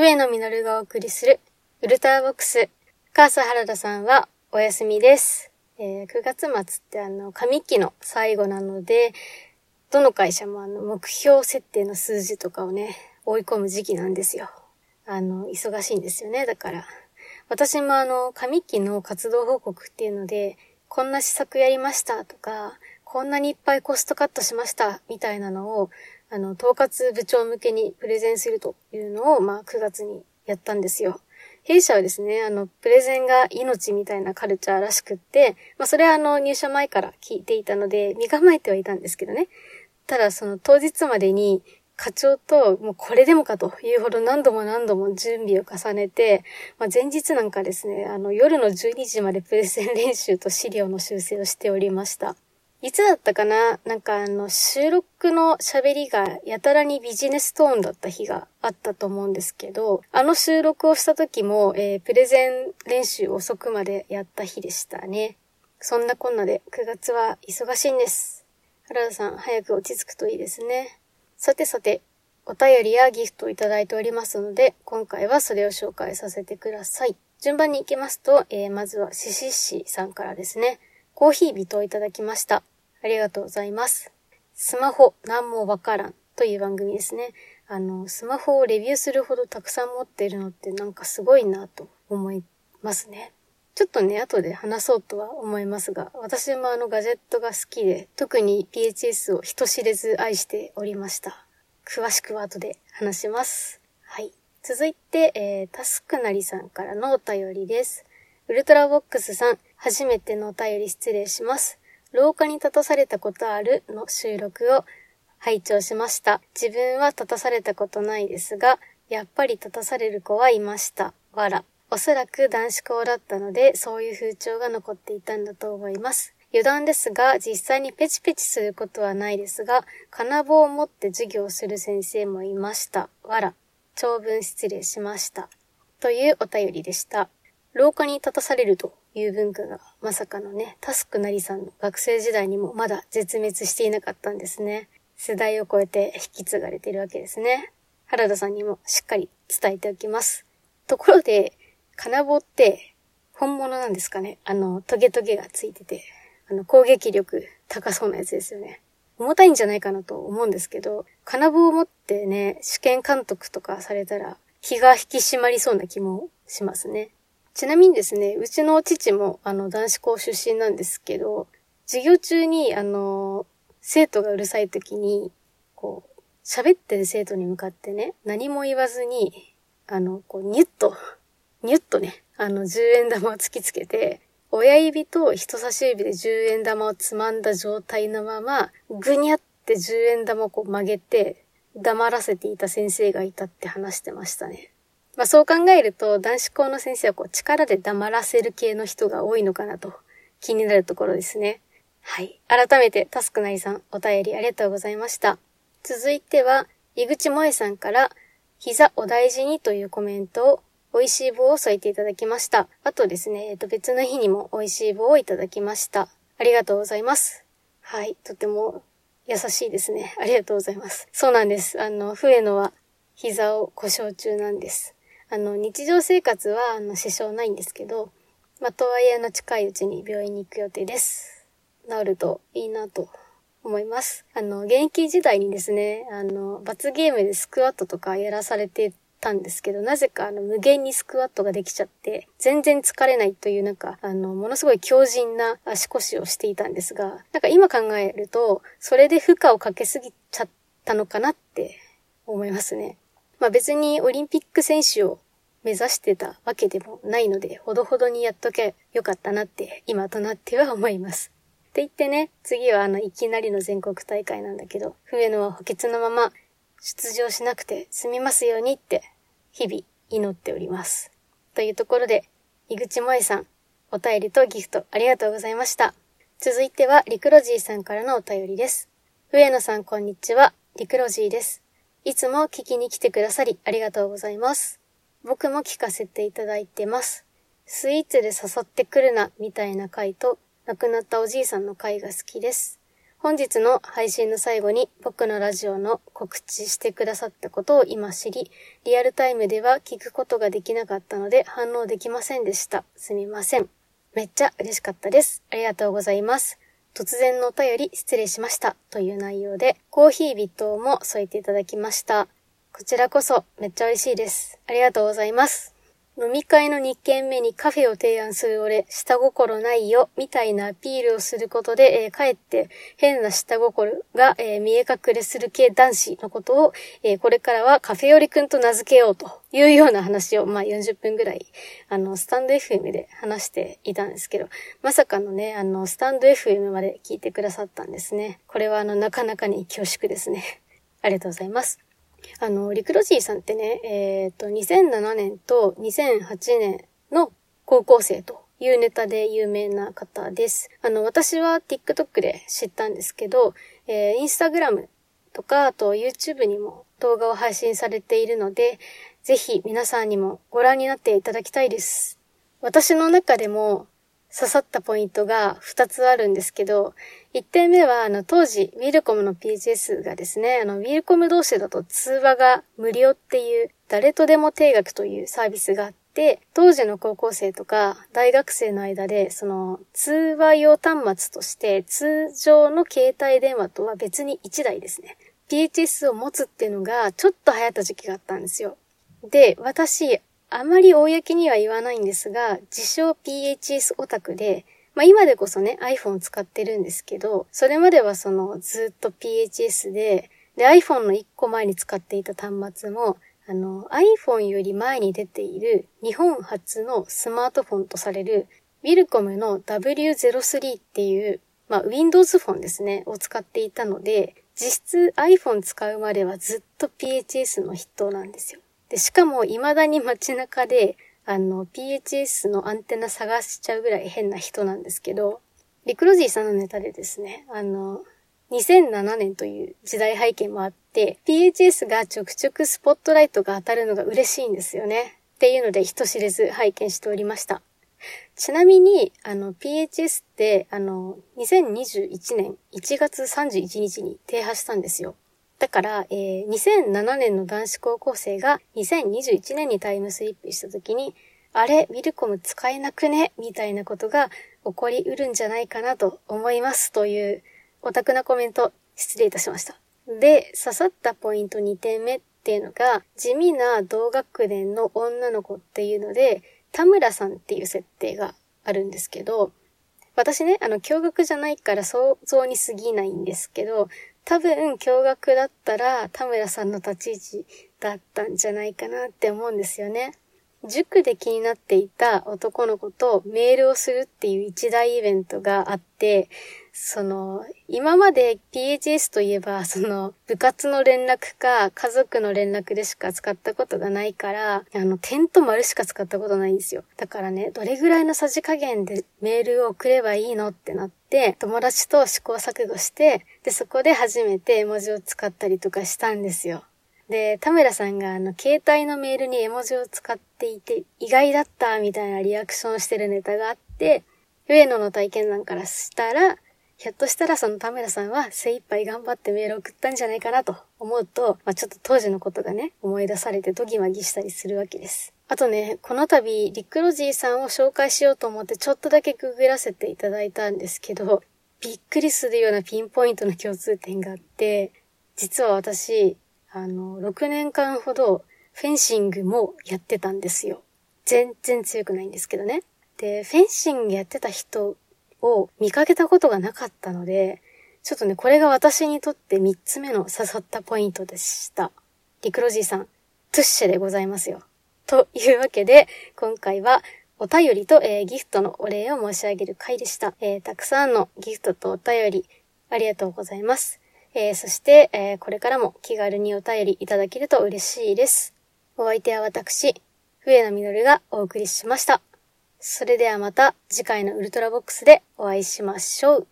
上野実がお送りするウルトラボックス。カーサ原田さんはお休みです。えー、9月末ってあの、上期の最後なので、どの会社もあの、目標設定の数字とかをね、追い込む時期なんですよ。あの、忙しいんですよね。だから、私もあの、上期の活動報告っていうので、こんな施策やりましたとか、こんなにいっぱいコストカットしましたみたいなのを、あの、統括部長向けにプレゼンするというのを、まあ、9月にやったんですよ。弊社はですね、あの、プレゼンが命みたいなカルチャーらしくって、まあ、それはあの、入社前から聞いていたので、身構えてはいたんですけどね。ただ、その当日までに、課長と、もうこれでもかというほど何度も何度も準備を重ねて、まあ、前日なんかですね、あの、夜の12時までプレゼン練習と資料の修正をしておりました。いつだったかな？なんかあの、収録の喋りがやたらにビジネストーンだった日があったと思うんですけど、あの収録をした時も、えー、プレゼン練習遅くまでやった日でしたね。そんなこんなで9月は忙しいんです。原田さん、早く落ち着くといいですね。さてさて、お便りやギフトをいただいておりますので、今回はそれを紹介させてください。順番に行きますと、えー、まずはシシッシさんからですね。コーヒー人をいただきました。ありがとうございます。スマホ何もわからんという番組ですね。あの、スマホをレビューするほどたくさん持ってるのってなんかすごいなと思いますね。ちょっとね、後で話そうとは思いますが、私もあのガジェットが好きで、特に PHS を人知れず愛しておりました。詳しくは後で話します。はい。続いて、えー、タスクなりさんからのお便りです。ウルトラボックスさん、初めてのお便り失礼します。廊下に立たされたことあるの収録を拝聴しました。自分は立たされたことないですが、やっぱり立たされる子はいました。わら。おそらく男子校だったので、そういう風潮が残っていたんだと思います。余談ですが、実際にペチペチすることはないですが、金棒を持って授業する先生もいました。わら。長文失礼しました。というお便りでした。廊下に立たされるという文化がまさかのね、タスクなりさんの学生時代にもまだ絶滅していなかったんですね。世代を超えて引き継がれているわけですね。原田さんにもしっかり伝えておきます。ところで、金棒って本物なんですかねあの、トゲトゲがついてて、あの、攻撃力高そうなやつですよね。重たいんじゃないかなと思うんですけど、金棒を持ってね、試験監督とかされたら、気が引き締まりそうな気もしますね。ちなみにですね、うちの父もあの男子校出身なんですけど、授業中にあの、生徒がうるさい時に、こう、喋ってる生徒に向かってね、何も言わずに、あの、こう、ニュッと、ニュッとね、あの、10円玉を突きつけて、親指と人差し指で10円玉をつまんだ状態のまま、ぐにゃって10円玉をこう曲げて、黙らせていた先生がいたって話してましたね。まあそう考えると、男子校の先生はこう力で黙らせる系の人が多いのかなと気になるところですね。はい。改めて、タスクナイさん、お便りありがとうございました。続いては、井口萌さんから、膝お大事にというコメントを、美味しい棒を添えていただきました。あとですね、えっと別の日にも美味しい棒をいただきました。ありがとうございます。はい。とても優しいですね。ありがとうございます。そうなんです。あの、笛野は膝を故障中なんです。あの、日常生活は、あの、支障ないんですけど、まあ、とはいえ、あの、近いうちに病院に行く予定です。治るといいなと思います。あの、現役時代にですね、あの、罰ゲームでスクワットとかやらされてたんですけど、なぜかあの、無限にスクワットができちゃって、全然疲れないというなんか、あの、ものすごい強靭な足腰をしていたんですが、なんか今考えると、それで負荷をかけすぎちゃったのかなって思いますね。まあ別にオリンピック選手を目指してたわけでもないので、ほどほどにやっとけよかったなって今となっては思います。って言ってね、次はあのいきなりの全国大会なんだけど、笛野は補欠のまま出場しなくて済みますようにって日々祈っております。というところで、井口萌さん、お便りとギフトありがとうございました。続いては、リクロジーさんからのお便りです。上野さんこんにちは、リクロジーです。いつも聞きに来てくださりありがとうございます。僕も聞かせていただいてます。スイーツで誘ってくるな、みたいな回と、亡くなったおじいさんの回が好きです。本日の配信の最後に僕のラジオの告知してくださったことを今知り、リアルタイムでは聞くことができなかったので反応できませんでした。すみません。めっちゃ嬉しかったです。ありがとうございます。突然のお便り失礼しましたという内容で、コーヒー微糖も添えていただきました。こちらこそめっちゃ嬉しいです。ありがとうございます。飲み会の2軒目にカフェを提案する俺、下心ないよ、みたいなアピールをすることで、えー、かえって変な下心が、えー、見え隠れする系男子のことを、えー、これからはカフェよりくんと名付けようというような話を、まあ40分ぐらい、あの、スタンド FM で話していたんですけど、まさかのね、あの、スタンド FM まで聞いてくださったんですね。これはあの、なかなかに恐縮ですね。ありがとうございます。あの、リクロジーさんってね、えっ、ー、と、2007年と2008年の高校生というネタで有名な方です。あの、私は TikTok で知ったんですけど、えー、Instagram とか、あと YouTube にも動画を配信されているので、ぜひ皆さんにもご覧になっていただきたいです。私の中でも刺さったポイントが2つあるんですけど、1点目は、あの、当時、ウィルコムの PHS がですね、あの、ウィルコム同士だと通話が無料っていう、誰とでも定額というサービスがあって、当時の高校生とか大学生の間で、その、通話用端末として、通常の携帯電話とは別に1台ですね。PHS を持つっていうのが、ちょっと流行った時期があったんですよ。で、私、あまり公には言わないんですが、自称 PHS オタクで、まあ今でこそね、iPhone 使ってるんですけど、それまではそのずっと PHS で、で iPhone の1個前に使っていた端末も、あの iPhone より前に出ている日本初のスマートフォンとされるウィルコムの W03 っていう、まあ Windows フォンですね、を使っていたので、実質 iPhone 使うまではずっと PHS の筆頭なんですよ。で、しかも未だに街中で、あの、PHS のアンテナ探しちゃうぐらい変な人なんですけど、リクロジーさんのネタでですね、あの、2007年という時代背景もあって、PHS がちょくちょくスポットライトが当たるのが嬉しいんですよね。っていうので人知れず拝見しておりました。ちなみに、あの、PHS って、あの、2021年1月31日に停波したんですよ。だから、えー、2007年の男子高校生が2021年にタイムスリップした時に、あれ、ウィルコム使えなくね？みたいなことが起こりうるんじゃないかなと思いますというオタクなコメント失礼いたしました。で、刺さったポイント2点目っていうのが、地味な同学年の女の子っていうので、田村さんっていう設定があるんですけど、私ね、あの、驚愕じゃないから想像に過ぎないんですけど、多分、驚愕だったら、田村さんの立ち位置だったんじゃないかなって思うんですよね。塾で気になっていた男の子とメールをするっていう一大イベントがあって、その、今まで PHS といえば、その、部活の連絡か家族の連絡でしか使ったことがないから、あの、点と丸しか使ったことないんですよ。だからね、どれぐらいのさじ加減でメールを送ればいいのってなって、友達と試行錯誤して、で、そこで初めて絵文字を使ったりとかしたんですよ。で、田村さんがあの、携帯のメールに絵文字を使っていて、意外だったみたいなリアクションしてるネタがあって、上野の体験談からしたら、ひょっとしたらその田村さんは精一杯頑張ってメール送ったんじゃないかなと思うと、まあ、ちょっと当時のことがね、思い出されてドギマギしたりするわけです。あとね、この度、リクロジーさんを紹介しようと思ってちょっとだけググらせていただいたんですけど、びっくりするようなピンポイントの共通点があって、実は私、あの、6年間ほどフェンシングもやってたんですよ。全然強くないんですけどね。で、フェンシングやってた人を見かけたことがなかったので、ちょっとね、これが私にとって3つ目の刺さったポイントでした。リクロジーさん、トゥッシェでございますよ。というわけで、今回はお便りと、えー、ギフトのお礼を申し上げる回でした。えー、たくさんのギフトとお便り、ありがとうございます。えー、そして、え、これからも気軽にお便りいただけると嬉しいです。お相手は私、笛野実がお送りしました。それではまた次回のウルトラボックスでお会いしましょう。